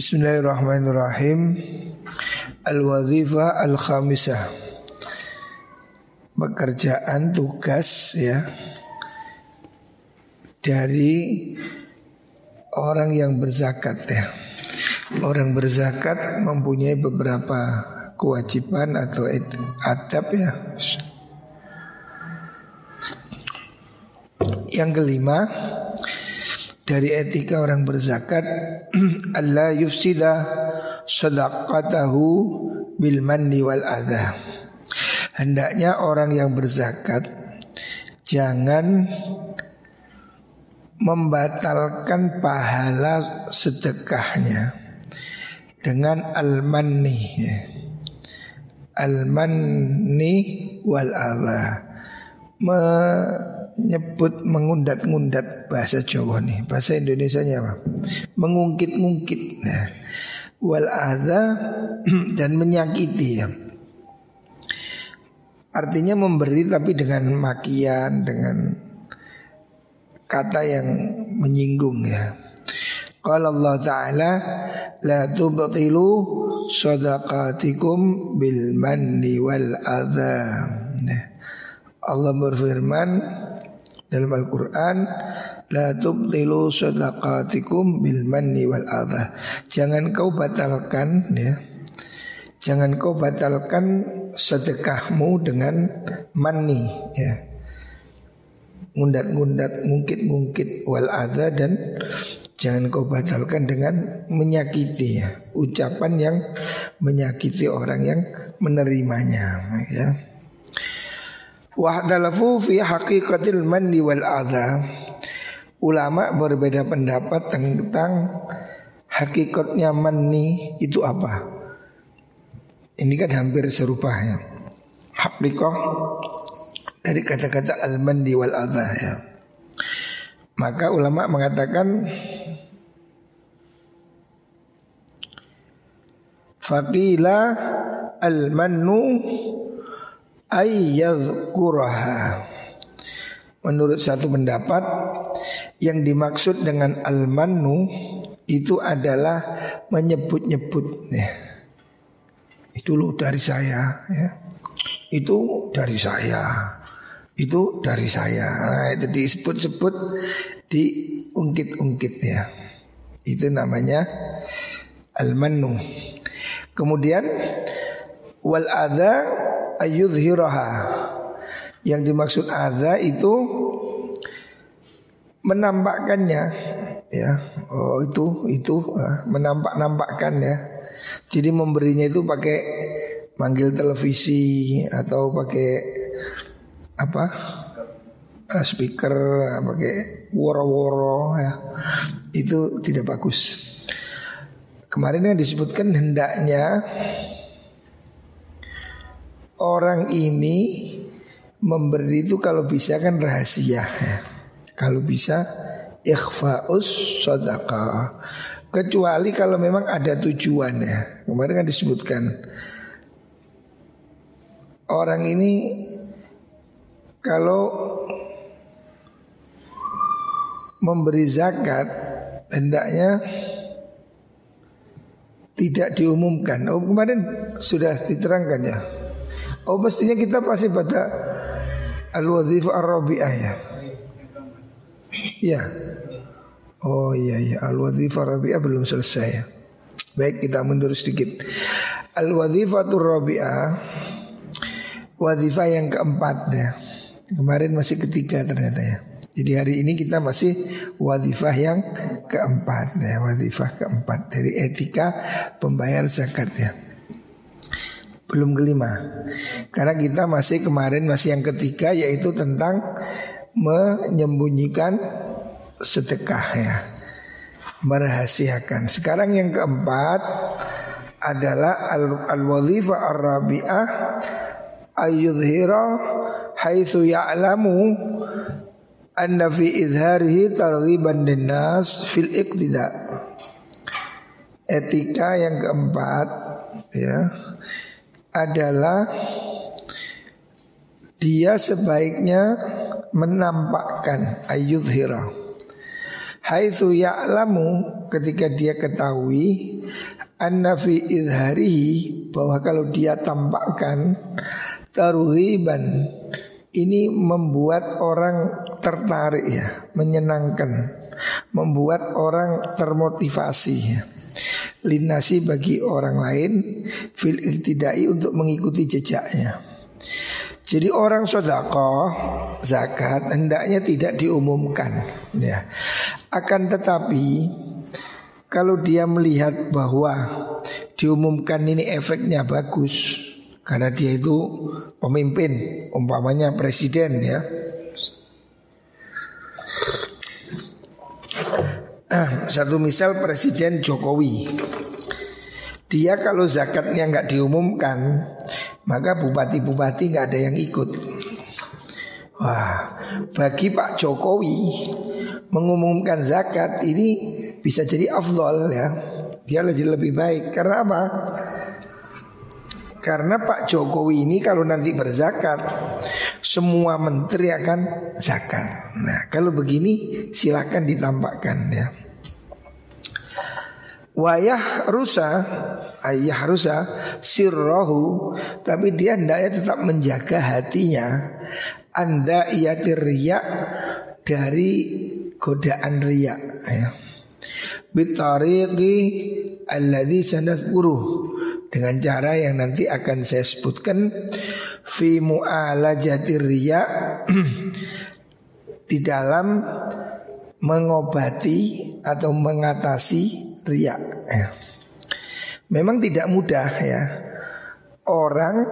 Bismillahirrahmanirrahim. Al-Wadhifah Al-Khamisah. Pekerjaan tugas ya Dari orang yang berzakat ya. Orang berzakat mempunyai beberapa kewajiban atau adab ya. Yang kelima dari etika orang berzakat Allah yufsida sadaqatahu bil manni wal adha. Hendaknya orang yang berzakat jangan membatalkan pahala sedekahnya dengan al-manni al-manni wal adha nyebut mengundat-ngundat bahasa Jawa nih. Bahasa Indonesia nya apa? Mengungkit-ungkit. Nah, wal adha dan menyakiti ya. Artinya memberi tapi dengan makian, dengan kata yang menyinggung ya. Kalau Allah Ta'ala La tubtilu sadaqatikum bil manni wal adha nah, Allah berfirman dalam Al-Quran La tubtilu sadaqatikum bil manni wal adha. Jangan kau batalkan ya. Jangan kau batalkan sedekahmu dengan mani ya. Ngundat-ngundat, ngungkit-ngungkit wal adha dan Jangan kau batalkan dengan menyakiti ya. Ucapan yang menyakiti orang yang menerimanya ya Wahdalafu fi haqiqatil mandi wal adha. Ulama berbeda pendapat tentang hakikatnya mani itu apa. Ini kan hampir serupa ya Hakikah dari kata-kata al-mandi wal adha ya. Maka ulama mengatakan Faqila al-mannu ayyadhkuraha Menurut satu pendapat yang dimaksud dengan al-mannu itu adalah menyebut-nyebut ya. Itu loh dari saya ya. Itu dari saya. Itu dari saya. Nah, itu disebut-sebut diungkit-ungkit ya. Itu namanya al-mannu. Kemudian wal adha ayudhiraha. Yang dimaksud adha itu menampakkannya ya. Oh itu itu uh, menampak nampakkan ya jadi memberinya itu pakai manggil televisi atau pakai apa? Uh, speaker pakai woro-woro ya. Itu tidak bagus. Kemarin yang disebutkan hendaknya orang ini memberi itu kalau bisa kan rahasia ya. Kalau bisa ikhfaus sadaqah. Kecuali kalau memang ada tujuan ya. Kemarin kan disebutkan orang ini kalau memberi zakat hendaknya tidak diumumkan. Oh kemarin sudah diterangkan ya. Oh mestinya kita pasti pada Al-Wadhifah Ar-Rabi'ah ya. Ya Oh iya iya. Al-Wadhifah Ar-Rabi'ah belum selesai ya. Baik kita mundur sedikit. Al-Wadhifah Ar-Rabi'ah Wadhifah yang keempat ya. Kemarin masih ketiga ternyata ya. Jadi hari ini kita masih wadifah yang keempat ya, wadifah keempat. Dari etika pembayar zakat ya belum kelima. Karena kita masih kemarin masih yang ketiga yaitu tentang menyembunyikan sedekah ya. Merahasiakan. Sekarang yang keempat adalah al-wadhifa al ar-rabi'ah ayyudhira haitsu ya'lamu anna fi idharihi targhiban linnas fil iqtida. Etika yang keempat ya adalah dia sebaiknya menampakkan ayudhira haitsu ya'lamu ketika dia ketahui anna fi idharihi bahwa kalau dia tampakkan taruhiban ini membuat orang tertarik ya, menyenangkan, membuat orang termotivasi ya. Linasi bagi orang lain fil iktidai untuk mengikuti jejaknya. Jadi orang sodako zakat hendaknya tidak diumumkan ya. Akan tetapi kalau dia melihat bahwa diumumkan ini efeknya bagus karena dia itu pemimpin umpamanya presiden ya. Satu misal Presiden Jokowi Dia kalau zakatnya nggak diumumkan maka bupati-bupati nggak ada yang ikut. Wah, bagi Pak Jokowi mengumumkan zakat ini bisa jadi afdol ya. Dia lebih baik. Karena apa? Karena Pak Jokowi ini kalau nanti berzakat Semua menteri akan zakat. Nah kalau begini silakan ditampakkan ya. Wayah rusa Ayah rusa Sirrohu Tapi dia hendaknya tetap menjaga hatinya Anda iatir riak Dari godaan riak ya. Bitariqi Alladhi sanat guru Dengan cara yang nanti akan saya sebutkan Fi mu'alajati riak Di dalam mengobati atau mengatasi riak. Ya. Memang tidak mudah ya. Orang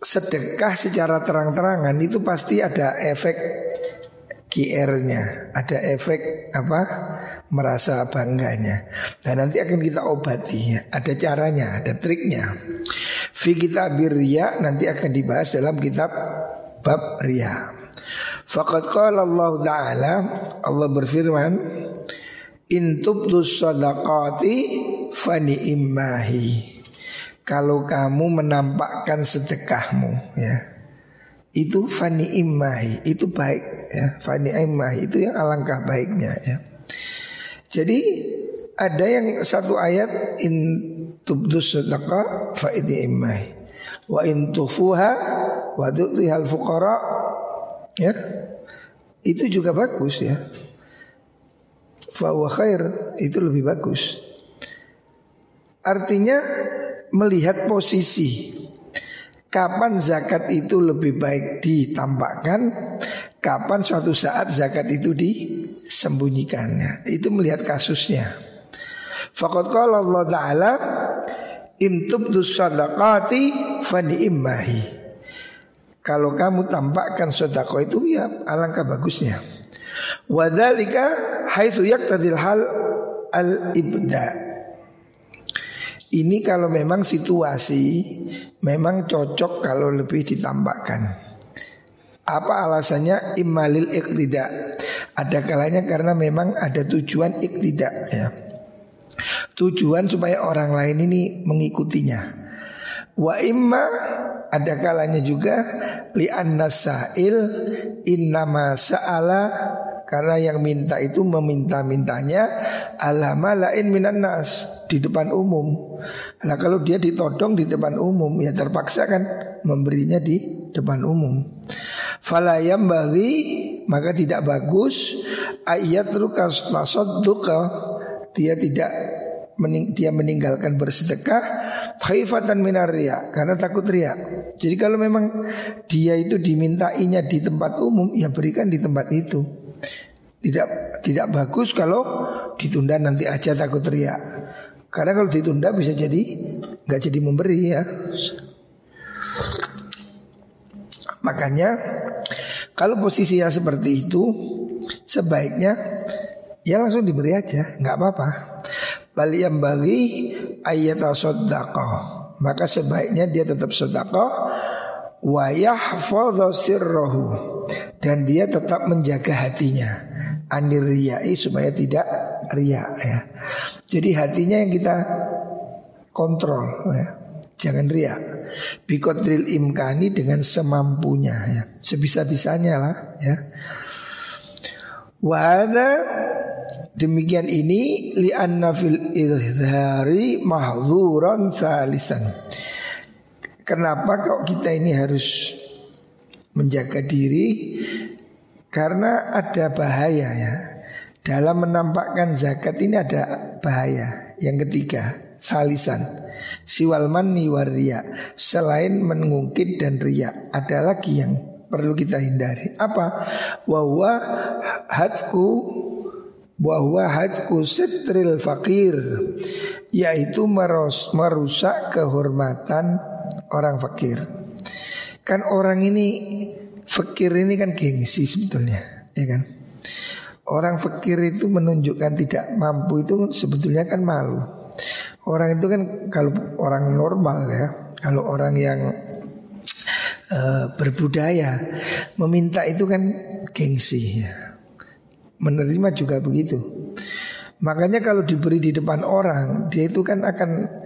sedekah secara terang-terangan itu pasti ada efek QR-nya, ada efek apa? merasa bangganya. Dan nanti akan kita obati, ada caranya, ada triknya. Fi kitab ria nanti akan dibahas dalam kitab bab ria. Fakat qala Allah Ta'ala Allah berfirman Intubdus sadaqati fani immahi Kalau kamu menampakkan sedekahmu ya Itu fani immahi. Itu baik ya. Fani immahi. Itu yang alangkah baiknya ya. Jadi ada yang satu ayat In tubdus sadaqah fa ini immahi. Wa in tufuha Wa tu'tihal fuqara Ya. Itu juga bagus ya. Fahuwa khair itu lebih bagus. Artinya melihat posisi Kapan zakat itu lebih baik ditampakkan Kapan suatu saat zakat itu disembunyikan? Itu melihat kasusnya. Fakat kalau Allah Ta'ala Intubdu sadaqati fani immahi Kalau kamu tampakkan sedekah itu ya alangkah bagusnya. Wadhalika haitsu yaqtadil hal al-ibda. Ini kalau memang situasi memang cocok kalau lebih ditambahkan. Apa alasannya imalil iktida? Ada kalanya karena memang ada tujuan iktida ya. Tujuan supaya orang lain ini mengikutinya. Wa imma ada kalanya juga li nasail innama sa'ala karena yang minta itu meminta-mintanya alama lain minan nas di depan umum. Nah kalau dia ditodong di depan umum ya terpaksa kan memberinya di depan umum. Falayam bagi maka tidak bagus ayat rukas duka dia tidak mening, dia meninggalkan bersedekah khaifatan minar karena takut ria. Jadi kalau memang dia itu dimintainya di tempat umum ya berikan di tempat itu. Tidak tidak bagus kalau ditunda nanti aja takut teriak. Karena kalau ditunda bisa jadi nggak jadi memberi ya. Makanya kalau posisinya seperti itu sebaiknya ya langsung diberi aja, nggak apa-apa. Bali yang bagi ayat sodakoh maka sebaiknya dia tetap sodakoh wayah sirrohu dan dia tetap menjaga hatinya anir riyai supaya tidak riak ya. Jadi hatinya yang kita kontrol ya. Jangan riak. Bikotril imkani dengan semampunya ya. Sebisa-bisanya lah ya. Wada Demikian ini li'anna fil izhari mahzuran salisan. Kenapa kok kita ini harus menjaga diri? Karena ada bahaya ya. Dalam menampakkan zakat ini ada bahaya. Yang ketiga, salisan. Siwal manni waria. Selain mengungkit dan ria, ada lagi yang perlu kita hindari. Apa? Wahwa hadku bahwa hadku setril fakir yaitu merusak kehormatan orang fakir. Kan orang ini fakir ini kan gengsi sebetulnya, ya kan? Orang fakir itu menunjukkan tidak mampu itu sebetulnya kan malu. Orang itu kan kalau orang normal ya, kalau orang yang uh, berbudaya meminta itu kan gengsi ya menerima juga begitu. Makanya kalau diberi di depan orang, dia itu kan akan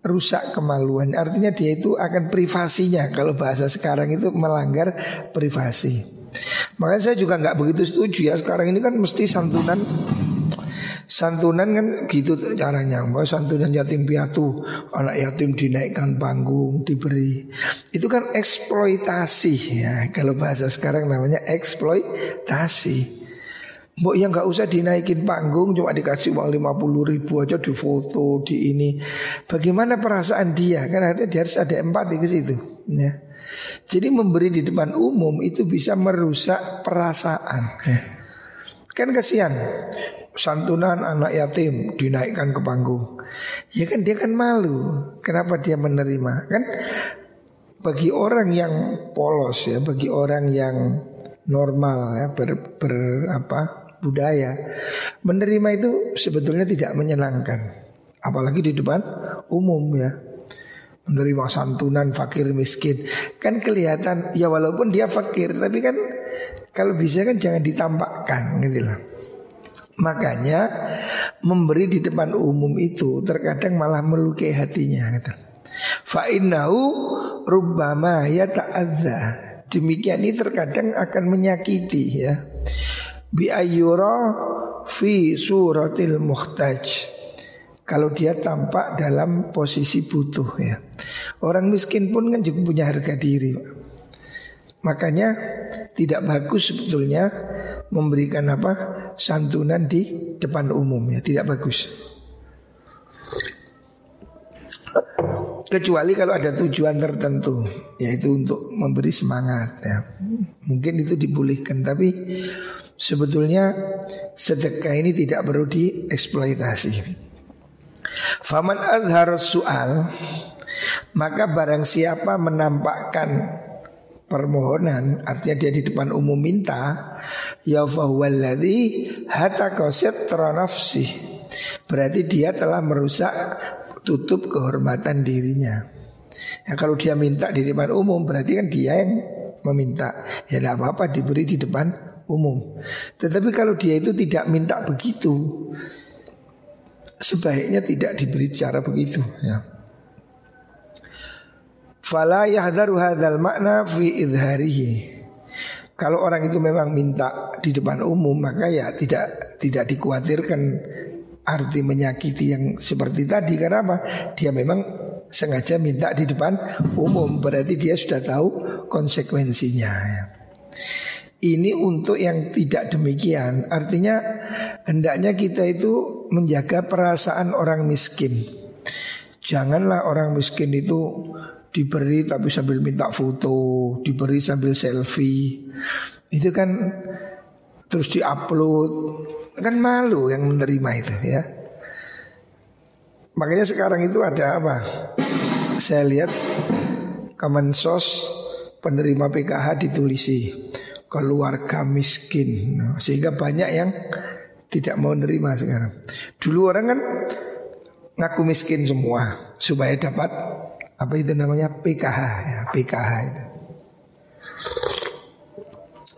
rusak kemaluan. Artinya dia itu akan privasinya. Kalau bahasa sekarang itu melanggar privasi. Makanya saya juga nggak begitu setuju ya. Sekarang ini kan mesti santunan Santunan kan gitu caranya Bahwa santunan yatim piatu Anak yatim dinaikkan panggung Diberi Itu kan eksploitasi ya Kalau bahasa sekarang namanya eksploitasi Mbok yang nggak usah dinaikin panggung cuma dikasih uang 50 ribu aja di foto di ini. Bagaimana perasaan dia? Kan ada dia harus ada empati ke situ. Ya. Jadi memberi di depan umum itu bisa merusak perasaan. Ya. Kan kasihan santunan anak yatim dinaikkan ke panggung. Ya kan dia kan malu. Kenapa dia menerima? Kan bagi orang yang polos ya, bagi orang yang normal ya ber, ber apa budaya. Menerima itu sebetulnya tidak menyenangkan. Apalagi di depan umum ya. Menerima santunan fakir miskin. Kan kelihatan ya walaupun dia fakir tapi kan kalau bisa kan jangan ditampakkan gitu loh makanya memberi di depan umum itu terkadang malah melukai hatinya gitu. Fa innahu rubbama yata'adza demikian ini terkadang akan menyakiti ya bi ayyura fi suratil muhtaj kalau dia tampak dalam posisi butuh ya. Orang miskin pun kan juga punya harga diri. Makanya tidak bagus sebetulnya memberikan apa santunan di depan umum ya, tidak bagus. Kecuali kalau ada tujuan tertentu yaitu untuk memberi semangat ya. Mungkin itu dibolehkan tapi Sebetulnya sedekah ini tidak perlu dieksploitasi. Faman azhar soal maka barang siapa menampakkan permohonan artinya dia di depan umum minta ya fahuwaladzi hataka berarti dia telah merusak tutup kehormatan dirinya. Ya kalau dia minta di depan umum berarti kan dia yang meminta. Ya tidak apa-apa diberi di depan umum. Tetapi kalau dia itu tidak minta begitu, sebaiknya tidak diberi cara begitu ya. Fala yahdharu makna fi idharihi. Kalau orang itu memang minta di depan umum maka ya tidak tidak dikhawatirkan arti menyakiti yang seperti tadi karena apa? Dia memang sengaja minta di depan umum berarti dia sudah tahu konsekuensinya. Ya. Ini untuk yang tidak demikian Artinya hendaknya kita itu menjaga perasaan orang miskin Janganlah orang miskin itu diberi tapi sambil minta foto Diberi sambil selfie Itu kan terus diupload. Kan malu yang menerima itu ya. Makanya sekarang itu ada apa? Saya lihat Kemensos penerima PKH ditulisi. Keluarga miskin. Sehingga banyak yang tidak mau nerima sekarang. Dulu orang kan ngaku miskin semua supaya dapat apa itu namanya? PKH ya PKH itu.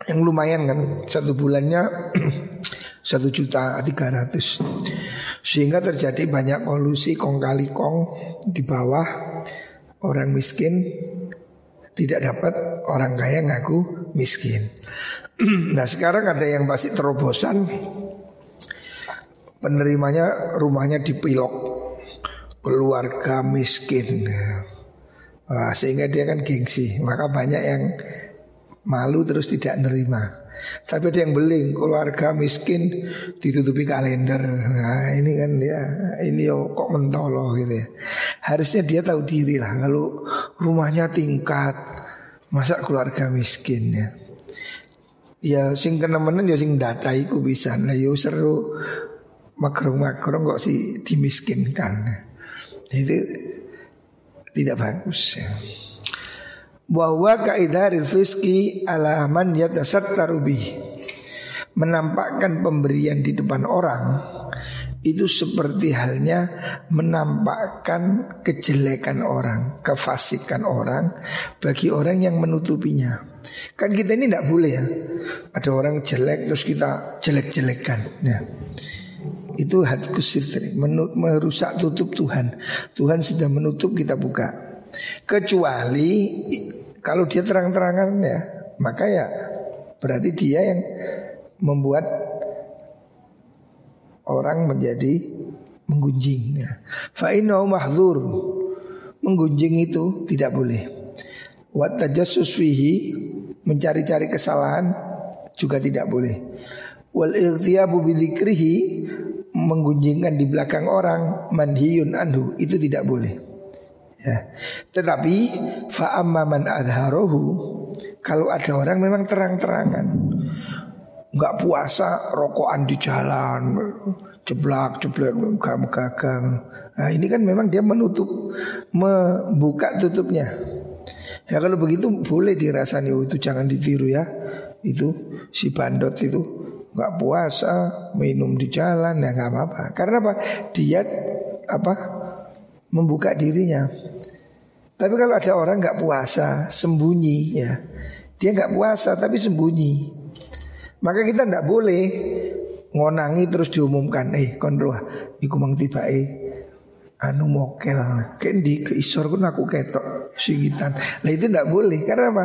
Yang lumayan kan satu bulannya satu juta tiga ratus. Sehingga terjadi banyak kolusi kong kali kong di bawah. Orang miskin tidak dapat orang kaya ngaku miskin. nah sekarang ada yang pasti terobosan. Penerimanya rumahnya dipilok. Keluarga miskin. Wah, sehingga dia kan gengsi, maka banyak yang malu terus tidak nerima. Tapi ada yang beling keluarga miskin ditutupi kalender. Nah ini kan dia ini yo kok mentolo gitu ya. Harusnya dia tahu diri lah kalau rumahnya tingkat masa keluarga miskin ya. Ya sing kenemenan ya sing data iku bisa. Nah yo seru makro-makro kok si dimiskinkan. Itu tidak bagus ya. Bahwa kaidaril fiski ala man yatasattaru Menampakkan pemberian di depan orang itu seperti halnya menampakkan kejelekan orang, kefasikan orang bagi orang yang menutupinya. Kan kita ini tidak boleh ya. Ada orang jelek terus kita jelek-jelekan. Ya. Itu hatiku sitri merusak tutup Tuhan. Tuhan sudah menutup kita buka. Kecuali kalau dia terang-terangan ya, maka ya berarti dia yang membuat orang menjadi menggunjing. Ya. Mahzur Menggunjing itu tidak boleh. Wat fihi mencari-cari kesalahan juga tidak boleh. Wal bidzikrihi menggunjingkan di belakang orang manhiyun anhu itu tidak boleh. Ya. Tetapi fa'amma man adharohu kalau ada orang memang terang-terangan. Nggak puasa rokokan di jalan jeblak jeblak gagang gagang nah ini kan memang dia menutup membuka tutupnya. Ya kalau begitu boleh dirasani oh, itu jangan ditiru ya. Itu si bandot itu nggak puasa minum di jalan ya nggak apa-apa. Karena apa? Dia apa membuka dirinya. Tapi kalau ada orang nggak puasa, sembunyi ya, dia nggak puasa tapi sembunyi, maka kita tidak boleh ngonangi terus diumumkan, eh kontrol, iku mang tiba eh anu mokel, kendi ke isor pun aku ketok sigitan. Nah itu tidak boleh karena apa?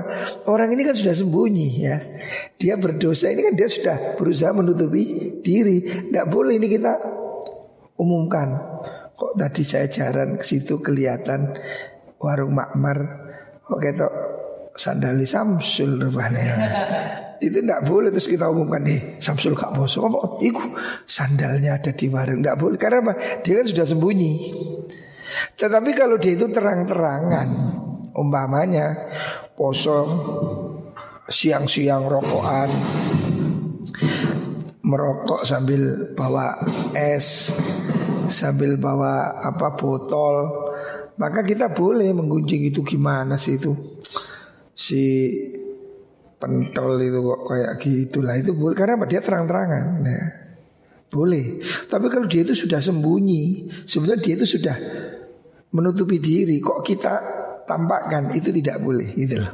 Orang ini kan sudah sembunyi ya, dia berdosa ini kan dia sudah berusaha menutupi diri, tidak boleh ini kita umumkan. Kok tadi saya jalan ke situ kelihatan warung makmar kok ketok sandali Samsul rupanya. itu tidak boleh terus kita umumkan nih Samsul gak poso. Apa? Iku sandalnya ada di warung tidak boleh karena apa? Dia kan sudah sembunyi. Tetapi kalau dia itu terang-terangan, umpamanya poso siang-siang rokokan merokok sambil bawa es sambil bawa apa botol. Maka kita boleh menggunjing itu gimana sih itu? Si pentol itu kok kayak gitulah. Itu boleh karena apa? Dia terang-terangan ya. boleh. Tapi kalau dia itu sudah sembunyi sebenarnya dia itu sudah menutupi diri kok kita tampakkan itu tidak boleh gitu loh.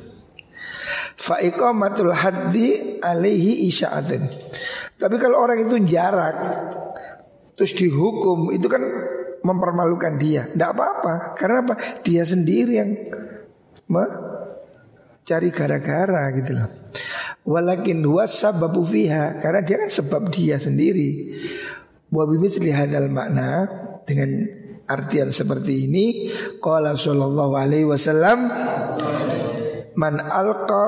Fa iqamatul haddi alaihi isya'atin. Tapi kalau orang itu jarak terus dihukum itu kan mempermalukan dia. Tidak apa-apa. Karena apa? Dia sendiri yang mencari gara-gara gitu loh. Walakin huwa sababu fiha karena dia kan sebab dia sendiri. Wa bimithli hadzal makna dengan artian seperti ini qala sallallahu alaihi wasallam man alqa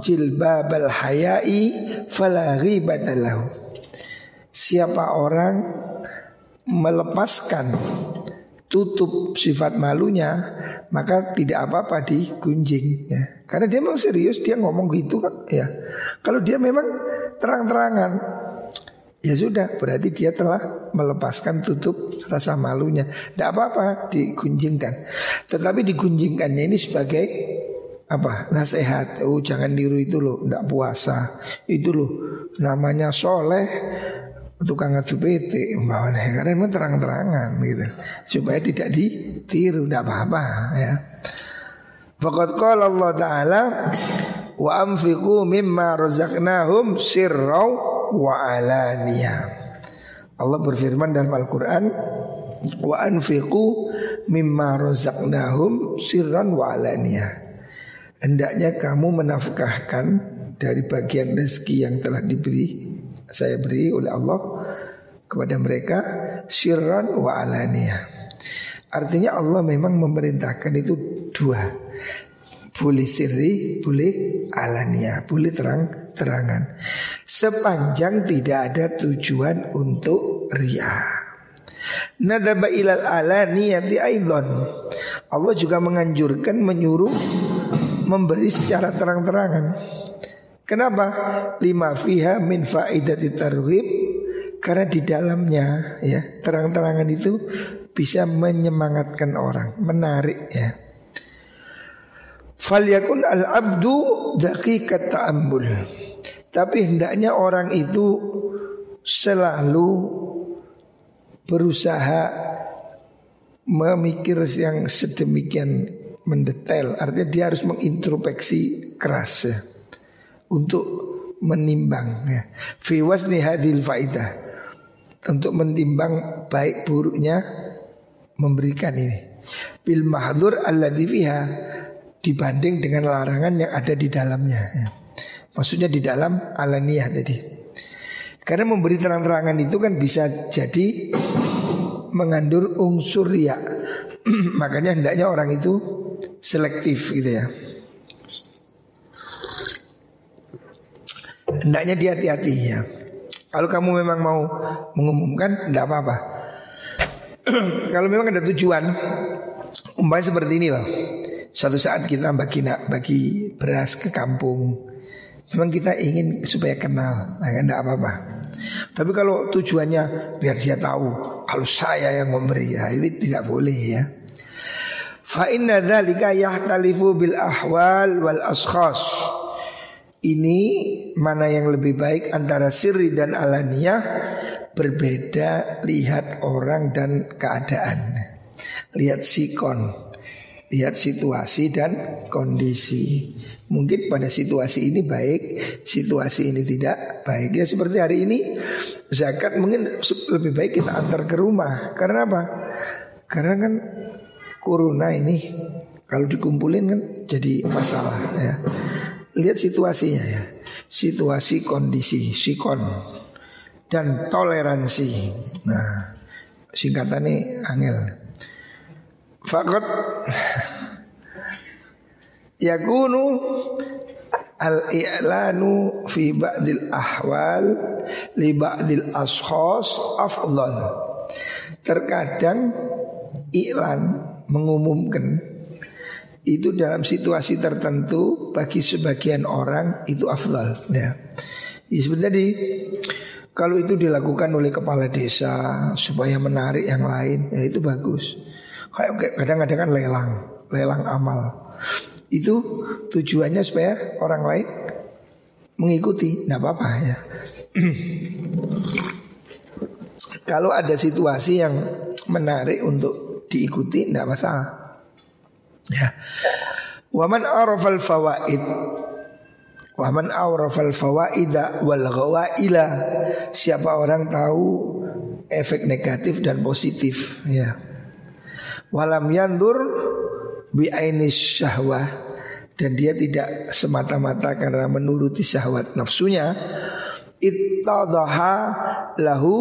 jilbabal hayai fala ghibata lahu. Siapa orang melepaskan tutup sifat malunya maka tidak apa-apa digunjing ya. Karena dia memang serius dia ngomong gitu kan ya. Kalau dia memang terang-terangan ya sudah berarti dia telah melepaskan tutup rasa malunya. Tidak apa-apa digunjingkan. Tetapi digunjingkannya ini sebagai apa? Nasihat. Oh jangan diru itu loh tidak puasa. Itu loh namanya soleh tukang ngadu PT umpamanya karena memang terang-terangan gitu supaya tidak ditiru tidak apa-apa ya. Fakat qala Allah taala wa anfiqu mimma razaqnahum sirra wa alaniyah. Allah berfirman dalam Al-Qur'an wa anfiqu mimma razaqnahum sirran wa alaniyah. Hendaknya kamu menafkahkan dari bagian rezeki yang telah diberi saya beri oleh Allah kepada mereka sirran wa alaniyah. Artinya Allah memang memerintahkan itu dua. Boleh sirri, boleh alania, boleh terang-terangan Sepanjang tidak ada tujuan untuk ria Nadaba ilal alaniyati aidon. Allah juga menganjurkan, menyuruh Memberi secara terang-terangan Kenapa? Lima fiha min faidati targhib karena di dalamnya ya terang-terangan itu bisa menyemangatkan orang, menarik ya. Falyakun al-abdu daqiqat ta'ammul. Tapi hendaknya orang itu selalu berusaha memikir yang sedemikian mendetail. Artinya dia harus mengintrospeksi keras ya. Untuk menimbang ya. Fi wasni hadil faidah untuk menimbang baik buruknya memberikan ini bil mahdur alladzi fiha dibanding dengan larangan yang ada di dalamnya ya. Maksudnya di dalam alaniyah tadi. Karena memberi terang-terangan itu kan bisa jadi mengandung unsur ya. Makanya hendaknya orang itu selektif gitu ya. Hendaknya dia hati-hati ya. Kalau kamu memang mau mengumumkan, tidak apa-apa. Kalau memang ada tujuan, umpamanya seperti ini loh. Suatu saat kita bagi bagi beras ke kampung, memang kita ingin supaya kenal, nah, tidak apa-apa. Tapi kalau tujuannya biar dia tahu kalau saya yang memberi, ya, itu tidak boleh ya. Fa inna dzalika yahtalifu bil ahwal wal ashkhas. Ini mana yang lebih baik antara sirri dan alaniyah berbeda lihat orang dan keadaan. Lihat sikon, lihat situasi dan kondisi. Mungkin pada situasi ini baik, situasi ini tidak baik. Ya seperti hari ini zakat mungkin lebih baik kita antar ke rumah. Karena apa? Karena kan corona ini kalau dikumpulin kan jadi masalah ya lihat situasinya ya. Situasi kondisi sikon dan toleransi. Nah, singkatannya angel. Fakot yakunu al-i'lanu fi ba'dil ahwal li ba'dil ashos afdal. Terkadang iklan mengumumkan itu dalam situasi tertentu bagi sebagian orang itu afdal ya. ya sebenarnya kalau itu dilakukan oleh kepala desa supaya menarik yang lain ya itu bagus. Kayak kadang-kadang kan lelang, lelang amal. Itu tujuannya supaya orang lain mengikuti, tidak apa-apa ya. Kalau ada situasi yang menarik untuk diikuti, tidak masalah. Ya. Waman arafal fawaid. Waman arafal fawaida wal ghawaila. Siapa orang tahu efek negatif dan positif ya. Walam yandur bi ainis syahwah dan dia tidak semata-mata karena menuruti syahwat nafsunya. Ittadaha lahu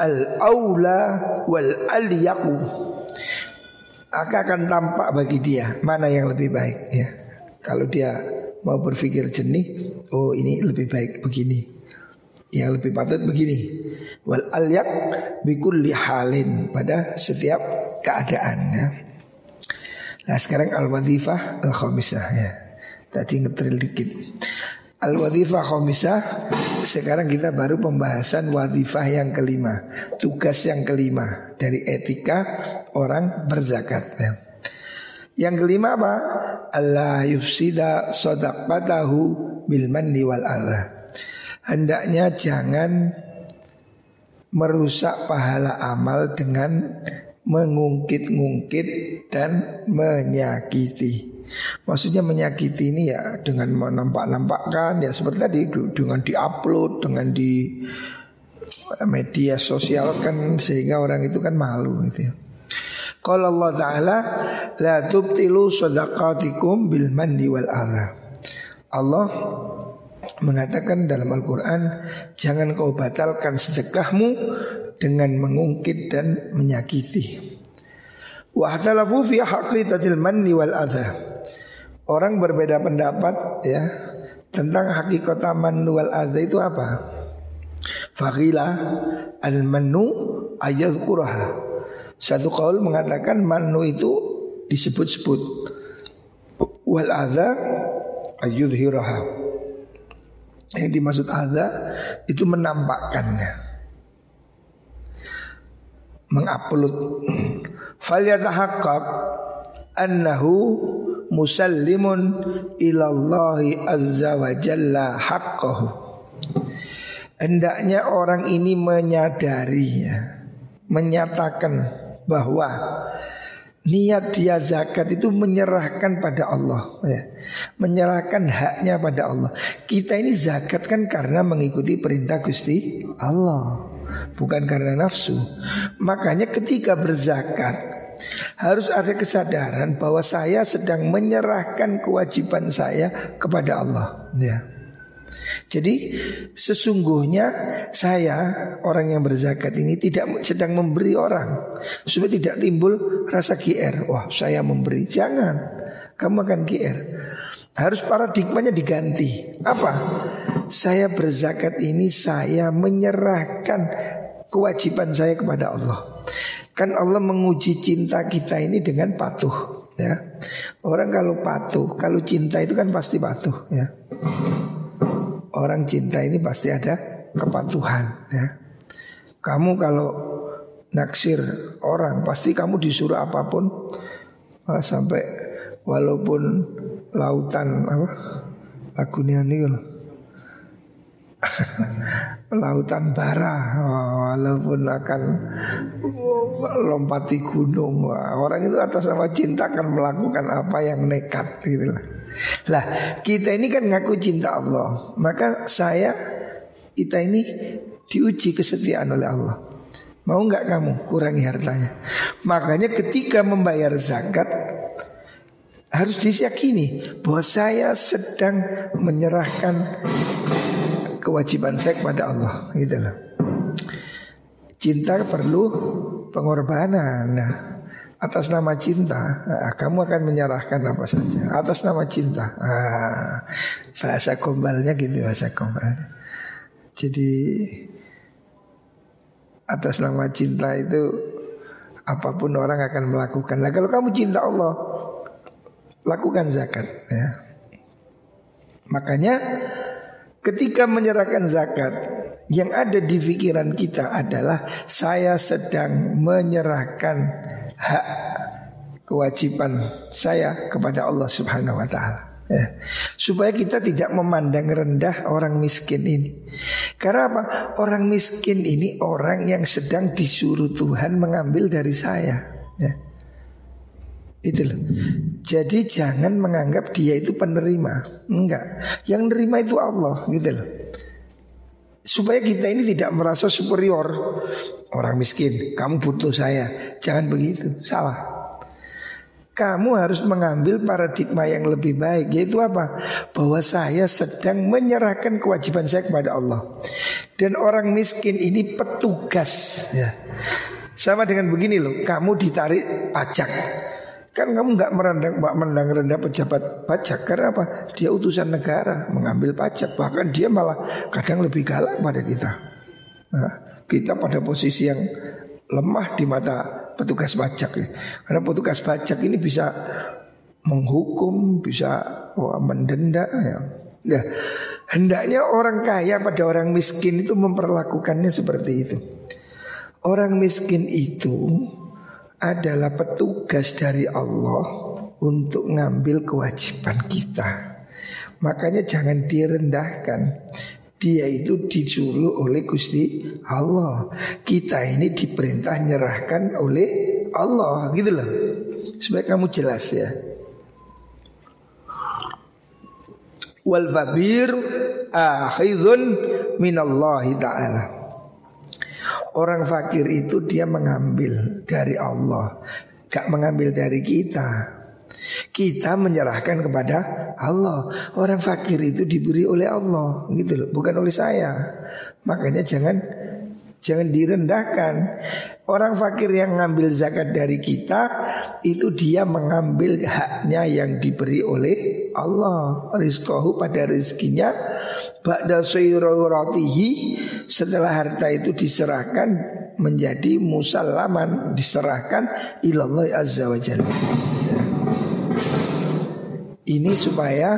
al aula wal aliyaqu akan tampak bagi dia mana yang lebih baik ya. Kalau dia mau berpikir jernih, oh ini lebih baik begini. Yang lebih patut begini. Wal alyak bikulli halin pada setiap keadaan ya. Nah sekarang al wadifah al khamisah ya. Tadi ngetril dikit. Al wadifah khamisah sekarang kita baru pembahasan wadifah yang kelima Tugas yang kelima dari etika orang berzakat ya. Yang kelima apa? Allah yufsida sodakatahu bil mandi wal Allah Hendaknya jangan merusak pahala amal dengan mengungkit-ungkit dan menyakiti Maksudnya menyakiti ini ya dengan menampak-nampakkan ya seperti tadi dengan diupload, dengan di media sosial kan sehingga orang itu kan malu gitu ya. Kalau Allah Ta'ala La tubtilu sadaqatikum bil mandi wal adha Allah mengatakan dalam Al-Quran Jangan kau batalkan sedekahmu dengan mengungkit dan menyakiti. Wahtalafu fi haqiqatil manni wal adha. Orang berbeda pendapat ya tentang hakikat man wal adha itu apa? Fakila al manu ayadhkuraha. Satu kaul mengatakan manu itu disebut-sebut wal adha ayudhiraha. Yang dimaksud adha itu menampakkannya mengupload. Falyatahaqqaq annahu musallimun ilallahi azza wa jalla haqqahu. Hendaknya orang ini menyadari ya, menyatakan bahwa niat dia zakat itu menyerahkan pada Allah ya. menyerahkan haknya pada Allah. Kita ini zakat kan karena mengikuti perintah Gusti Allah bukan karena nafsu. Makanya ketika berzakat harus ada kesadaran bahwa saya sedang menyerahkan kewajiban saya kepada Allah. Ya. Jadi sesungguhnya saya orang yang berzakat ini tidak sedang memberi orang supaya tidak timbul rasa GR. Wah saya memberi, jangan kamu akan GR. Harus paradigmanya diganti. Apa? Saya berzakat ini saya menyerahkan kewajiban saya kepada Allah. Kan Allah menguji cinta kita ini dengan patuh ya. Orang kalau patuh, kalau cinta itu kan pasti patuh ya. Orang cinta ini pasti ada kepatuhan ya. Kamu kalau naksir orang pasti kamu disuruh apa pun sampai walaupun lautan apa lagunya ini lautan bara walaupun akan lompati gunung. Orang itu atas nama cinta akan melakukan apa yang nekat gitu lah. Lah kita ini kan ngaku cinta Allah. Maka saya kita ini diuji kesetiaan oleh Allah. Mau nggak kamu kurangi hartanya? Makanya ketika membayar zakat harus diyakini bahwa saya sedang menyerahkan kewajiban saya kepada Allah gitu loh. Cinta perlu pengorbanan. Nah, atas nama cinta nah, kamu akan menyerahkan apa saja atas nama cinta ah, bahasa kombalnya gitu bahasa kombalnya jadi atas nama cinta itu apa pun orang akan melakukan nah kalau kamu cinta Allah lakukan zakat ya. Makanya ketika menyerahkan zakat yang ada di pikiran kita adalah saya sedang menyerahkan hak kewajiban saya kepada Allah Subhanahu wa taala. Ya. Supaya kita tidak memandang rendah orang miskin ini Karena apa? Orang miskin ini orang yang sedang disuruh Tuhan mengambil dari saya ya. Itu loh. Jadi jangan menganggap dia itu penerima. Enggak. Yang nerima itu Allah gitu loh. Supaya kita ini tidak merasa superior Orang miskin Kamu butuh saya Jangan begitu Salah kamu harus mengambil paradigma yang lebih baik Yaitu apa? Bahwa saya sedang menyerahkan kewajiban saya kepada Allah Dan orang miskin ini petugas ya. Sama dengan begini loh Kamu ditarik pajak Kan kamu nggak merendang, mendang rendah pejabat pajak karena apa? Dia utusan negara mengambil pajak bahkan dia malah kadang lebih galak pada kita. Nah, kita pada posisi yang lemah di mata petugas pajak ya. Karena petugas pajak ini bisa menghukum, bisa wah, mendenda ya. Ya, hendaknya orang kaya pada orang miskin itu memperlakukannya seperti itu. Orang miskin itu adalah petugas dari Allah untuk ngambil kewajiban kita. Makanya jangan direndahkan. Dia itu disuruh oleh Gusti Allah. Kita ini diperintah nyerahkan oleh Allah, gitu loh. Supaya kamu jelas ya. Wal fabir akhidun minallahi ta'ala. Orang fakir itu dia mengambil dari Allah Gak mengambil dari kita. Kita menyerahkan kepada Allah. Orang fakir itu diberi oleh Allah Gitu loh, bukan oleh saya. Makanya jangan Jangan direndahkan. Orang fakir yang ngambil zakat dari kita itu dia mengambil haknya yang diberi oleh Allah. Rizkohu pada rizkinya ba'da rotihi setelah harta itu diserahkan menjadi musallaman diserahkan ilallah azza wa jalla. Ini supaya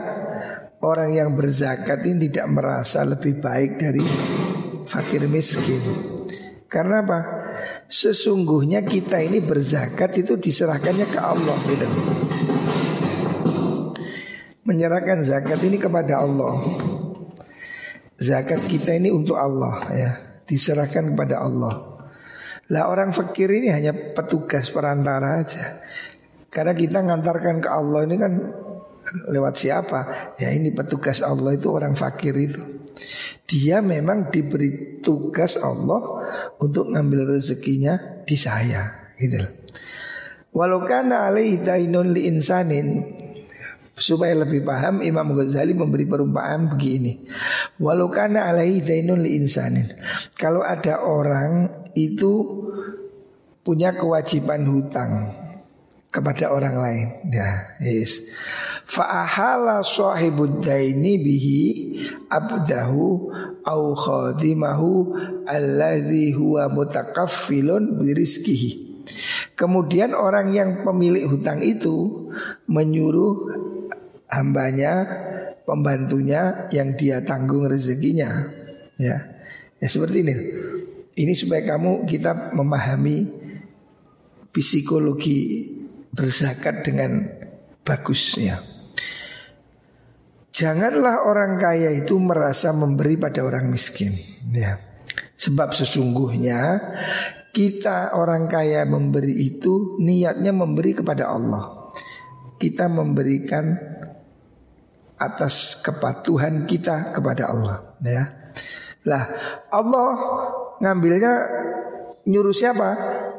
orang yang berzakat ini tidak merasa lebih baik dari fakir miskin. Karena apa? Sesungguhnya kita ini berzakat itu diserahkannya ke Allah gitu. Menyerahkan zakat ini kepada Allah. Zakat kita ini untuk Allah ya, diserahkan kepada Allah. Lah orang fakir ini hanya petugas perantara aja. Karena kita ngantarkan ke Allah ini kan lewat siapa? Ya ini petugas Allah itu orang fakir itu. Dia memang diberi tugas Allah untuk ngambil rezekinya di saya, gitu. Walau kana alaihi dainun li insanin supaya lebih paham Imam Ghazali memberi perumpamaan begini. Walau kana alaihi dainun li insanin. Kalau ada orang itu punya kewajiban hutang kepada orang lain. Ya, yes. Fa'ahala sahibud daini bihi abdahu au khadimahu alladhi huwa mutakaffilun birizkihi. Kemudian orang yang pemilik hutang itu menyuruh hambanya, pembantunya yang dia tanggung rezekinya. Ya, ya seperti ini. Ini supaya kamu kita memahami psikologi berzakat dengan bagus ya. Janganlah orang kaya itu merasa memberi pada orang miskin ya. Sebab sesungguhnya kita orang kaya memberi itu niatnya memberi kepada Allah. Kita memberikan atas kepatuhan kita kepada Allah ya. Lah Allah ngambilnya nyuruh siapa?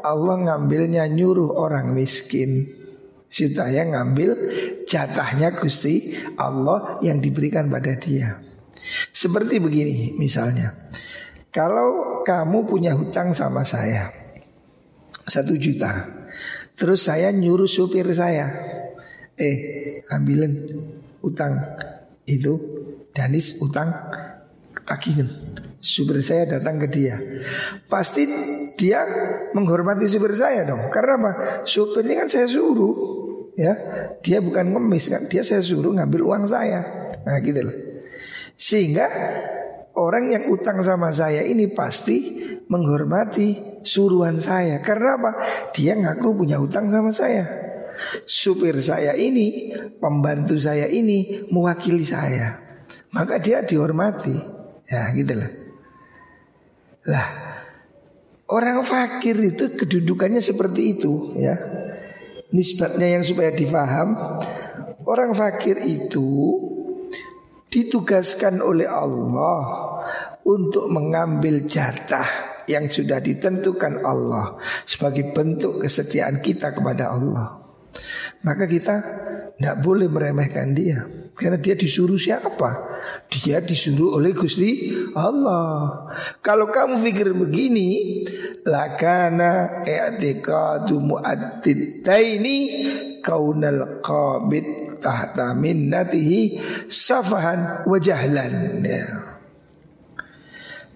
Allah ngambilnya nyuruh orang miskin supaya ngambil jatahnya Gusti Allah yang diberikan pada dia. Seperti begini misalnya, kalau kamu punya hutang sama saya satu juta, terus saya nyuruh supir saya, eh ambilin utang itu, Danis utang tagihan. Supir saya datang ke dia. Pasti dia menghormati supir saya dong. Karena apa? Supirnya kan saya suruh ya. Dia bukan ngemis kan dia saya suruh ngambil uang saya. Nah gitu loh. Sehingga orang yang utang sama saya ini pasti menghormati suruhan saya. Karena apa? Dia ngaku punya utang sama saya. Supir saya ini pembantu saya ini mewakili saya. Maka dia dihormati. Ya gitu loh lah orang fakir itu kedudukannya seperti itu ya. Nisbatnya yang supaya difaham Orang fakir itu ditugaskan oleh Allah untuk mengambil jatah yang sudah ditentukan Allah sebagai bentuk kesetiaan kita kepada Allah. Maka kita tidak boleh meremehkan dia karena dia disuruh siapa? Dia disuruh oleh Gusti Allah. Kalau kamu pikir begini, lakana i'tiqadu mu'additaini kaunal qabid tahta minnatihi safahan wa jahlan. Ya.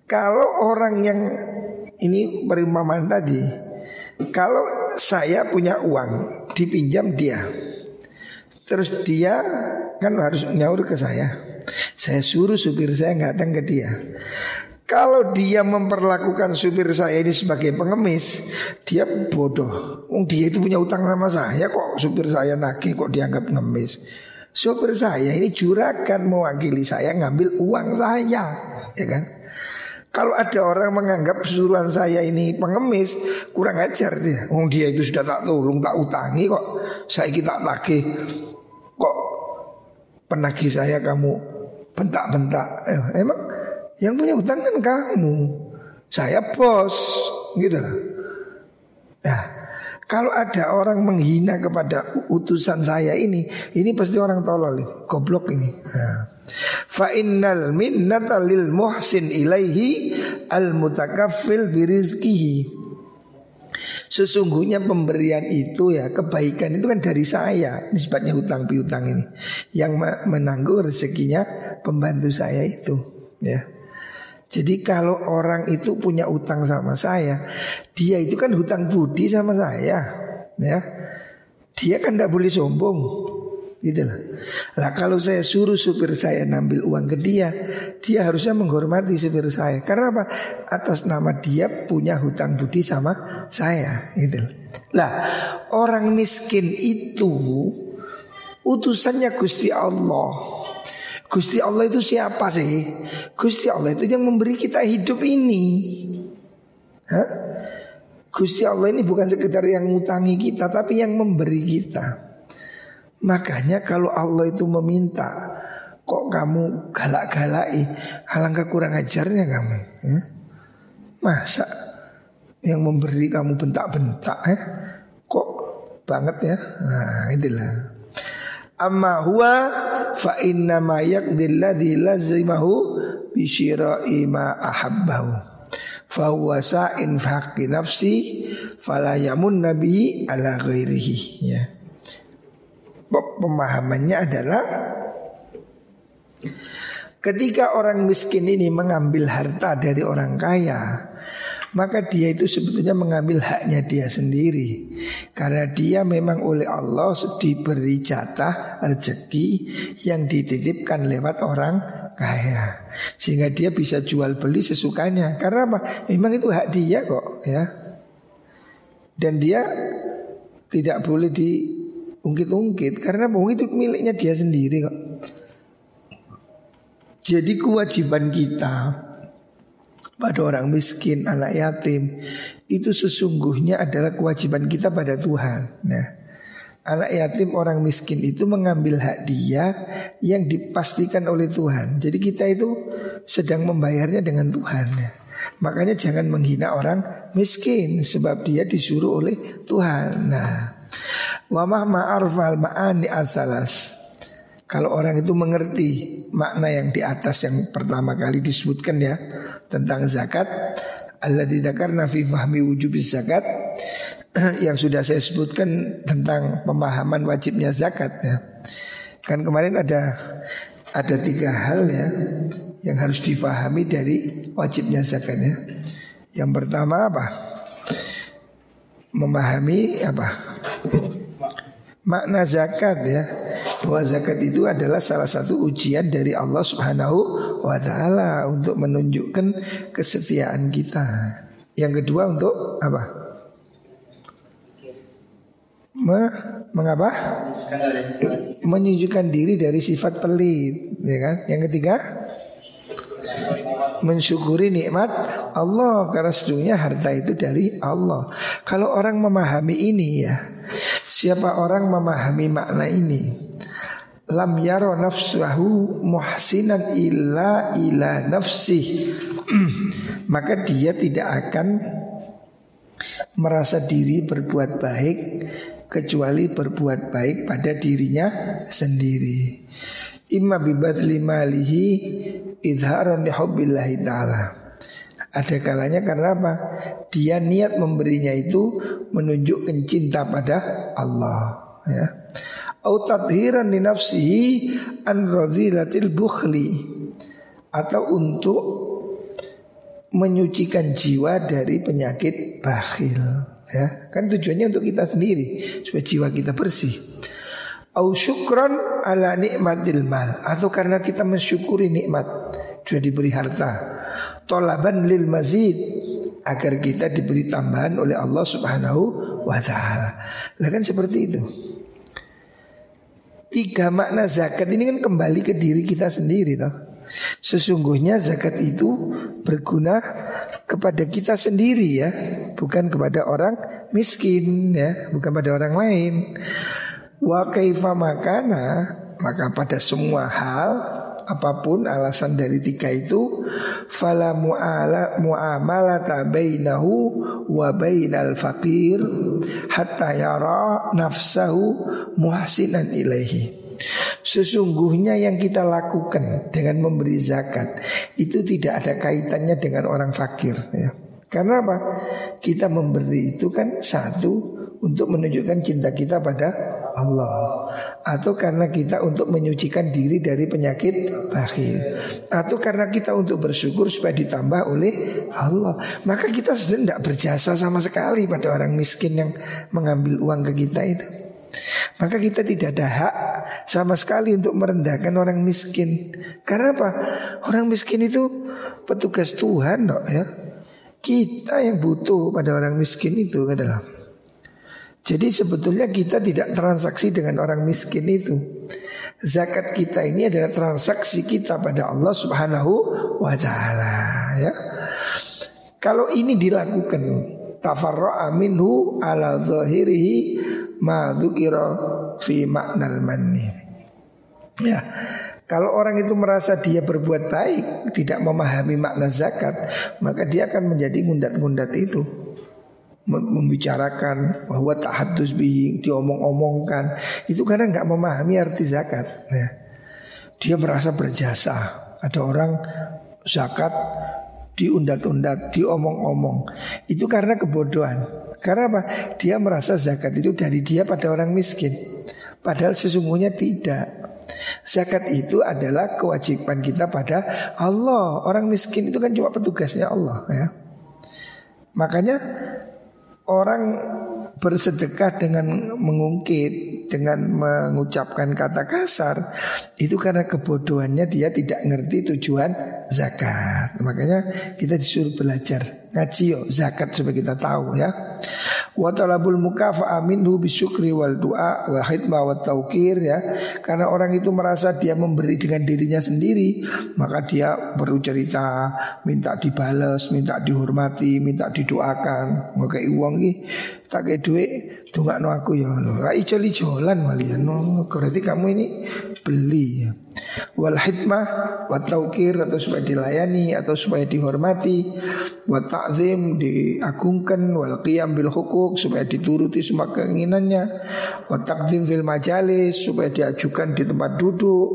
Kalau orang yang ini perimpamaan tadi, kalau saya punya uang dipinjam dia, terus dia kan harus nyaur ke saya. Saya suruh supir saya datang ke dia. Kalau dia memperlakukan supir saya ini sebagai pengemis, dia bodoh. Oh, dia itu punya utang sama saya kok supir saya nagih kok dianggap pengemis. Supir saya ini juragan mewakili saya ngambil uang saya, ya kan? Kalau ada orang menganggap suruhan saya ini pengemis, kurang ajar dia. Oh dia itu sudah tak tolong, tak utangi kok. Saya kita lagi kok penagih saya kamu bentak-bentak. Eh, emang yang punya hutang kan kamu. Saya bos, gitu lah. Nah, Kalau ada orang menghina kepada utusan saya ini, ini pasti orang tolol goblok ini. Fa innal minnata lil muhsin ilaihi al mutakaffil birizkihi. Sesungguhnya pemberian itu ya kebaikan itu kan dari saya Nisbatnya hutang piutang ini Yang menanggung rezekinya pembantu saya itu ya jadi kalau orang itu punya utang sama saya, dia itu kan hutang budi sama saya, ya. Dia kan tidak boleh sombong, gitu lah. Lah kalau saya suruh supir saya ngambil uang ke dia, dia harusnya menghormati supir saya. Karena apa? Atas nama dia punya hutang budi sama saya, gitu lah. orang miskin itu utusannya Gusti Allah. Gusti Allah itu siapa sih? Gusti Allah itu yang memberi kita hidup ini. Hah? Gusti Allah ini bukan sekedar yang ngutangi kita tapi yang memberi kita. Makanya kalau Allah itu meminta kok kamu galak-galai, alangkah kurang ajarnya kamu. Ya? Masa yang memberi kamu bentak-bentak ya? Kok banget ya? Nah itulah. Amma huwa fa inna ma yaqdil ladzi lazimahu bi syira'i ma ahabbahu. Fa huwa sa'in fi nafsi fala yamun nabi ala ghairihi. Ya. Pemahamannya adalah ketika orang miskin ini mengambil harta dari orang kaya maka dia itu sebetulnya mengambil haknya dia sendiri. Karena dia memang oleh Allah diberi jatah rezeki yang dititipkan lewat orang kaya. Sehingga dia bisa jual beli sesukanya. Karena apa? Memang itu hak dia kok ya. Dan dia tidak boleh diungkit-ungkit. Karena bohong itu miliknya dia sendiri kok. Jadi kewajiban kita pada orang miskin, anak yatim itu sesungguhnya adalah kewajiban kita pada Tuhan. Nah, anak yatim orang miskin itu mengambil hak dia yang dipastikan oleh Tuhan. Jadi kita itu sedang membayarnya dengan Tuhan. Ya. Makanya jangan menghina orang miskin sebab dia disuruh oleh Tuhan. Nah, wa mahma arfal ma'ani asalas. Kalau orang itu mengerti makna yang di atas yang pertama kali disebutkan ya tentang zakat, Allah tidak karena fahmi wujub zakat yang sudah saya sebutkan tentang pemahaman wajibnya zakat ya. Kan kemarin ada ada tiga hal ya yang harus difahami dari wajibnya zakat ya. Yang pertama apa? Memahami apa? Makna zakat ya bahwa zakat itu adalah salah satu ujian dari Allah Subhanahu wa taala untuk menunjukkan kesetiaan kita. Yang kedua untuk apa? Me, mengapa? Menunjukkan diri dari sifat pelit, ya kan? Yang ketiga, mensyukuri nikmat Allah karena sesungguhnya harta itu dari Allah. Kalau orang memahami ini ya, siapa orang memahami makna ini, lam yaro nafsahu muhsinan illa ila nafsih. Maka dia tidak akan merasa diri berbuat baik kecuali berbuat baik pada dirinya sendiri. Imma bibadli malihi idharan li ta'ala. Ada kalanya karena apa? Dia niat memberinya itu menunjukkan cinta pada Allah ya au tadhiran li nafsihi an radhilatil bukhli atau untuk menyucikan jiwa dari penyakit bakhil ya kan tujuannya untuk kita sendiri supaya jiwa kita bersih au syukran ala nikmatil mal atau karena kita mensyukuri nikmat sudah diberi harta tolaban lil mazid agar kita diberi tambahan oleh Allah Subhanahu wa taala. Lah kan seperti itu. Tiga makna zakat ini kan kembali ke diri kita sendiri toh. Sesungguhnya zakat itu berguna kepada kita sendiri ya, bukan kepada orang miskin ya, bukan pada orang lain. Wa kaifa makana maka pada semua hal apa pun alasan dari tiga itu fala mu'ala mu'amalata bainahu wa bainal faqir hatta yara nafsahu muhsinan ilaihi. Sesungguhnya yang kita lakukan dengan memberi zakat itu tidak ada kaitannya dengan orang fakir ya. Karena apa? Kita memberi itu kan satu untuk menunjukkan cinta kita pada Allah. Atau karena kita untuk menyucikan diri dari penyakit bakhil atau karena kita untuk bersyukur supaya ditambah oleh Allah. Maka kita sudah tidak berjasa sama sekali pada orang miskin yang mengambil uang ke kita itu. Maka kita tidak ada hak sama sekali untuk merendahkan orang miskin. Karena apa? Orang miskin itu petugas Tuhan dok ya. Kita yang butuh pada orang miskin itu adalah jadi sebetulnya kita tidak transaksi dengan orang miskin itu. Zakat kita ini adalah transaksi kita pada Allah Subhanahu wa taala ya. Kalau ini dilakukan tafarra'a minhu ala zahirihi ma dzukira fi maknal manni. Ya. Kalau orang itu merasa dia berbuat baik, tidak memahami makna zakat, maka dia akan menjadi ngundat-ngundat itu membicarakan bahwa tahadus bi diomong-omongkan. Itu karena nggak memahami arti zakat ya. dia merasa berjasa. Ada orang zakat diundat-undat diomong-omong. Itu karena kebodohan. Karena apa? Dia merasa zakat itu dari dia pada orang miskin. Padahal sesungguhnya tidak. Zakat itu adalah kewajiban kita pada Allah. Orang miskin itu kan cuma petugasnya Allah ya. Makanya orang bersedekah dengan mengungkit, dengan mengucapkan kata kasar, itu karena kebodohannya dia tidak ngerti tujuan zakat. Makanya kita disuruh belajar ngaji yo zakat supaya kita tahu ya. Wa talabul mukafa'a minhu bisyukri wal du'a wa wa taukir ya. Karena orang itu merasa dia memberi dengan dirinya sendiri, maka dia perlu cerita, minta dibales, minta dihormati, minta didoakan. Maka uang ini tak kayak duit no aku ya lo. Ra ijo ijolan ya. No, berarti kamu ini beli ya. Wal hikmah wa taukir atau supaya dilayani atau supaya dihormati, wa ta'zim diagungkan, wal qiyam bil hukuk supaya dituruti semua keinginannya, wa taqdim fil majalis supaya diajukan di tempat duduk.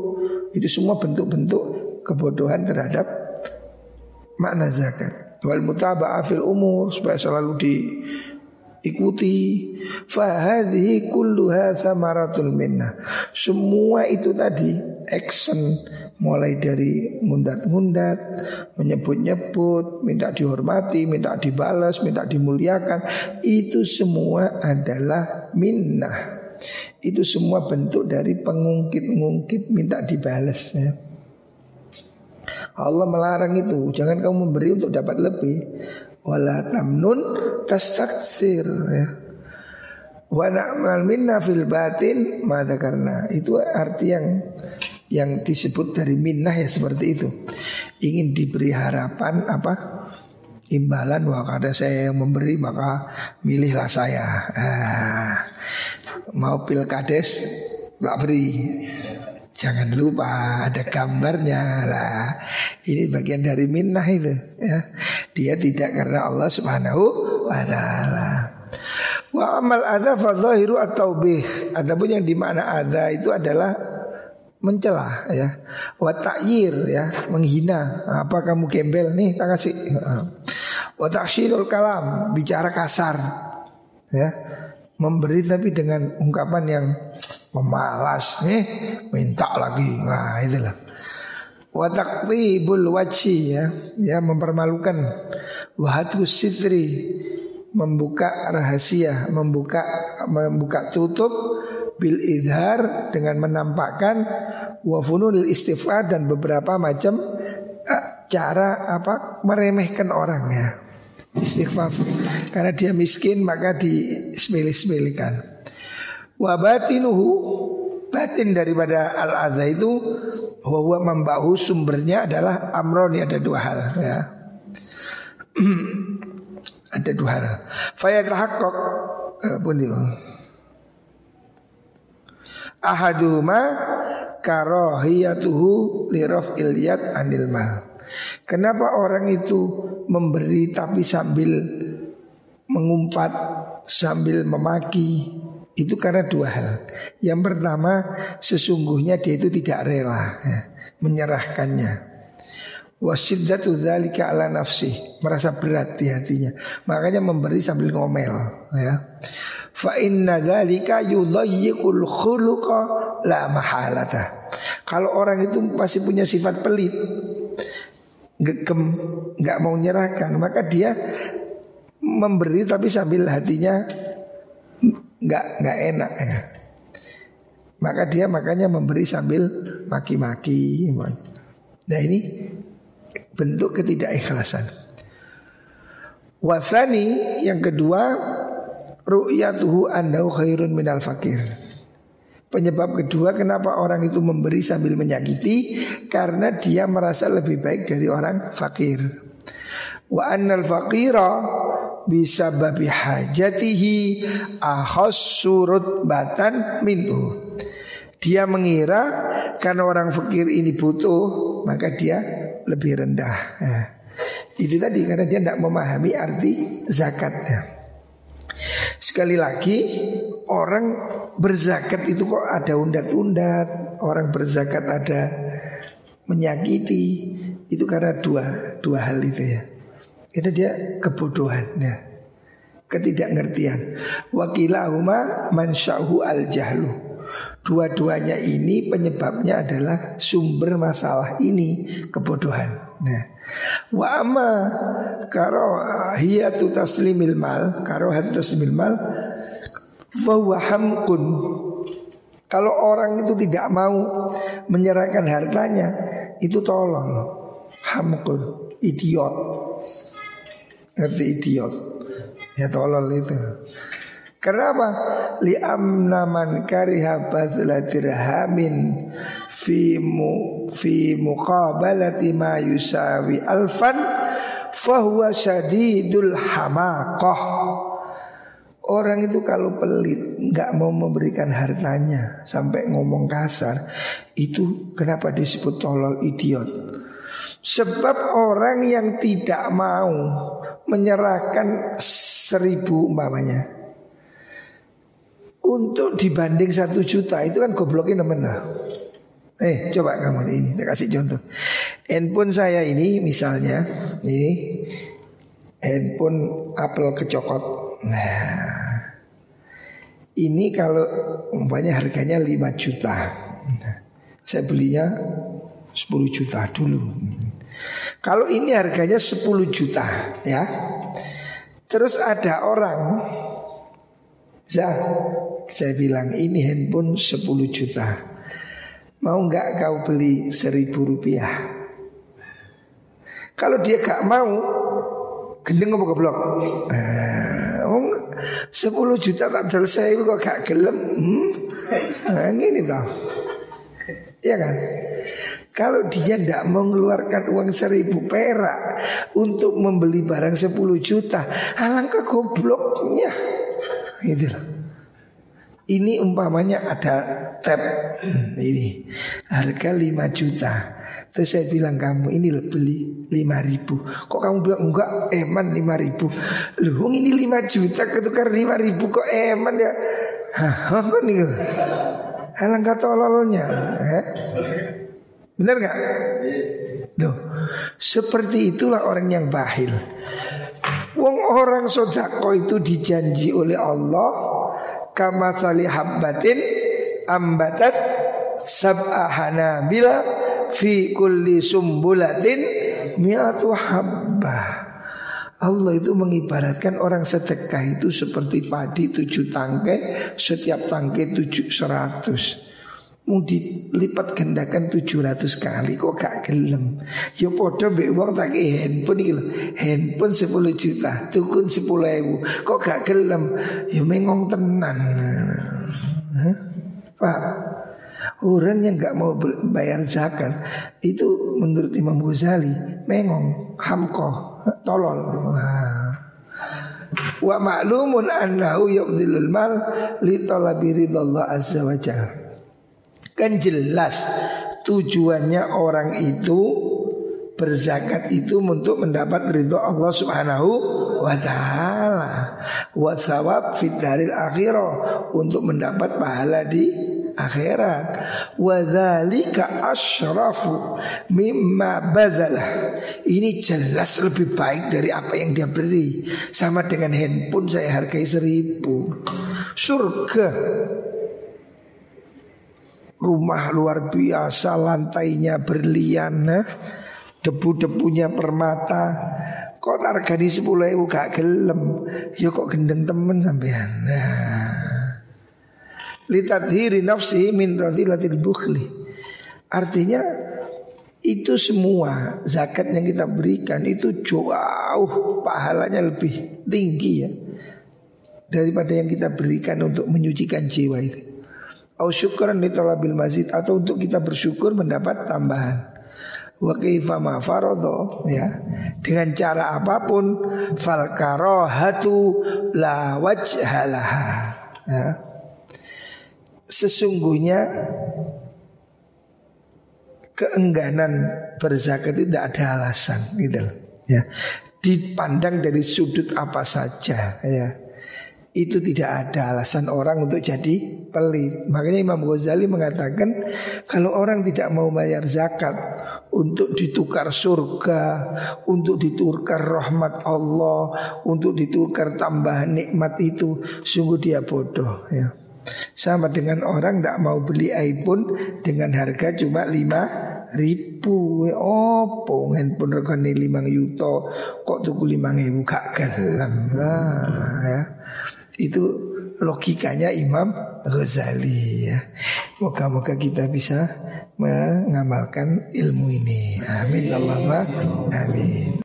Itu semua bentuk-bentuk kebodohan terhadap makna zakat. Wal mutaba'ah fil umur supaya selalu di ikuti fahadhi kulluha thamaratul minna semua itu tadi action mulai dari mundat-mundat menyebut-nyebut minta dihormati minta dibalas minta dimuliakan. Itu semua adalah minnah. Itu semua bentuk dari pengungkit-ngungkit minta dibalas ya. Allah melarang itu. Jangan kamu memberi untuk dapat lebih. Wala tamnun tastaksir ya. Wa na'mal minna fil batin karena itu arti yang yang disebut dari minnah ya seperti itu. Ingin diberi harapan apa? Imbalan wah kada saya yang memberi maka milihlah saya. Ah, mau pilkades tak beri. Jangan lupa ada gambarnya lah. Ini bagian dari minnah itu ya. Dia tidak karena Allah Subhanahu wa taala. Wa amal adza fa zahiru at-taubih. Adapun yang di mana adza itu adalah mencela ya. Wa ta'yir ya, menghina. Apa kamu gembel nih tak kasih. Wa ta'syirul kalam, bicara kasar. Ya. Memberi tapi dengan ungkapan yang pemalas nih minta lagi nah itulah watakbibul wajhi ya ya mempermalukan wahatu sitri membuka rahasia membuka membuka tutup bil idhar dengan menampakkan wafunul istighfar dan beberapa macam uh, cara apa meremehkan orang ya istighfar karena dia miskin maka disepele-sepelekan Wabatinuhu batin daripada al adha itu bahwa membahu sumbernya adalah amroni ada dua hal ya. ada dua hal. Fayatrahaqqaq eh, pun. Ahaduma karohiyatuhu lirof ilyat anil mal. Kenapa orang itu memberi tapi sambil mengumpat sambil memaki itu karena dua hal. Yang pertama sesungguhnya dia itu tidak rela ya, menyerahkannya. Wasiddatu dzalika nafsi merasa berat di hatinya. Makanya memberi sambil ngomel ya. Fa inna dzalika yudayyiqul khuluqa la mahalata. Kalau orang itu masih punya sifat pelit, gegem, nggak mau menyerahkan, maka dia memberi tapi sambil hatinya nggak nggak enak ya. Maka dia makanya memberi sambil maki-maki. Nah ini bentuk ketidakikhlasan. Wasani yang kedua ru'yatuhu annahu khairun minal fakir. Penyebab kedua kenapa orang itu memberi sambil menyakiti karena dia merasa lebih baik dari orang fakir. Wa annal faqira bisa babi hajatihi ahos surut batan minhu. Dia mengira karena orang fakir ini butuh maka dia lebih rendah. Nah, itu tadi karena dia tidak memahami arti zakatnya. Sekali lagi orang berzakat itu kok ada undat-undat, orang berzakat ada menyakiti itu karena dua dua hal itu ya. Itu dia kebodohan ya. Ketidakngertian. Wakilahuma mansyahu al jahlu. Dua-duanya ini penyebabnya adalah sumber masalah ini kebodohan. Nah, wa amma karahiyatu taslimil mal, karahiyatu taslimil mal fa hamkun. Kalau orang itu tidak mau menyerahkan hartanya, itu tolong. Hamkun, idiot. Ngerti idiot. Ya tolol itu. Kenapa? Li amna man kariha bazla dirhamin fi mu fi muqabalati ma yusawi alfan fahuwa syadidul hamaqah. Orang itu kalau pelit nggak mau memberikan hartanya sampai ngomong kasar itu kenapa disebut tolol idiot? Sebab orang yang tidak mau menyerahkan seribu umpamanya untuk dibanding satu juta itu kan gobloknya nemen Eh coba kamu ini Saya kasih contoh. Handphone saya ini misalnya Ini Handphone Apple kecokot. Nah Ini kalau umpamanya harganya 5 juta Saya belinya 10 juta dulu. Kalau ini harganya 10 juta ya. Terus ada orang saya, saya bilang ini handphone 10 juta Mau nggak kau beli seribu rupiah? Kalau dia gak mau, gendeng apa goblok? Eh, sepuluh juta tak selesai kok gak gelem? Hmm? Nah, ini tau. Iya kan? Kalau dia tidak mengeluarkan uang seribu perak untuk membeli barang sepuluh juta, alangkah gobloknya. Gitu loh. Ini umpamanya ada tab ini harga 5 juta. Terus saya bilang kamu ini beli 5 ribu Kok kamu bilang enggak eman 5 ribu Loh ini 5 juta ketukar 5 ribu kok eman ya Hah apa nih Alangkah tololnya eh? Benar gak? Loh Seperti itulah orang yang bahil Wong orang sodako itu dijanji oleh Allah kama sali habbatin ambatat sab'ahana bila fi kulli sumbulatin mi'atu habbah. Allah itu mengibaratkan orang sedekah itu seperti padi tujuh tangkai, setiap tangkai tujuh seratus. Mau dilipat gandakan 700 kali kok gak gelem. Ya podo mbek wong tak handphone iki. Handphone 10 juta, tukun 10 ewu. Kok gak gelem? Ya mengong tenan. Hah? Pak, orang yang gak mau bayar zakat itu menurut Imam Ghazali mengong, hamko, tolol. Nah. Wa ma'lumun annahu yuqdilul mal li talabi ridallah azza wa jalla. Kan jelas tujuannya orang itu berzakat itu untuk mendapat ridho Allah Subhanahu wa taala. Wa thawab fid daril akhirah untuk mendapat pahala di akhirat. Wa dzalika asyrafu mimma badalah. Ini jelas lebih baik dari apa yang dia beri. Sama dengan handphone saya hargai seribu. Surga rumah luar biasa lantainya berlian nah debu-debunya permata. Kok harganya sepuluh ribu gak gelem? Ya kok gendeng temen sampean. Nah. Litadhiri nafsi min radhilatil bukhli. Artinya itu semua zakat yang kita berikan itu jauh pahalanya lebih tinggi ya daripada yang kita berikan untuk menyucikan jiwa itu. Au syukran ditolabil mazid atau untuk kita bersyukur mendapat tambahan. Wa kaifa ma faradha ya. Dengan cara apa pun fal karahatu la wajhalaha ya. Sesungguhnya keengganan berzakat itu tidak ada alasan gitu ya. Dipandang dari sudut apa saja ya itu tidak ada alasan orang untuk jadi pelit. Makanya Imam Ghazali mengatakan kalau orang tidak mau bayar zakat untuk ditukar surga, untuk ditukar rahmat Allah, untuk ditukar tambahan nikmat itu, sungguh dia bodoh ya. Sama dengan orang tidak mau beli iPhone dengan harga cuma lima ribu oh handphone regane lima yuto kok tuku lima ribu gak gelam nah, ya itu logikanya Imam Ghazali ya. Moga-moga kita bisa mengamalkan ilmu ini. Amin Allahumma amin.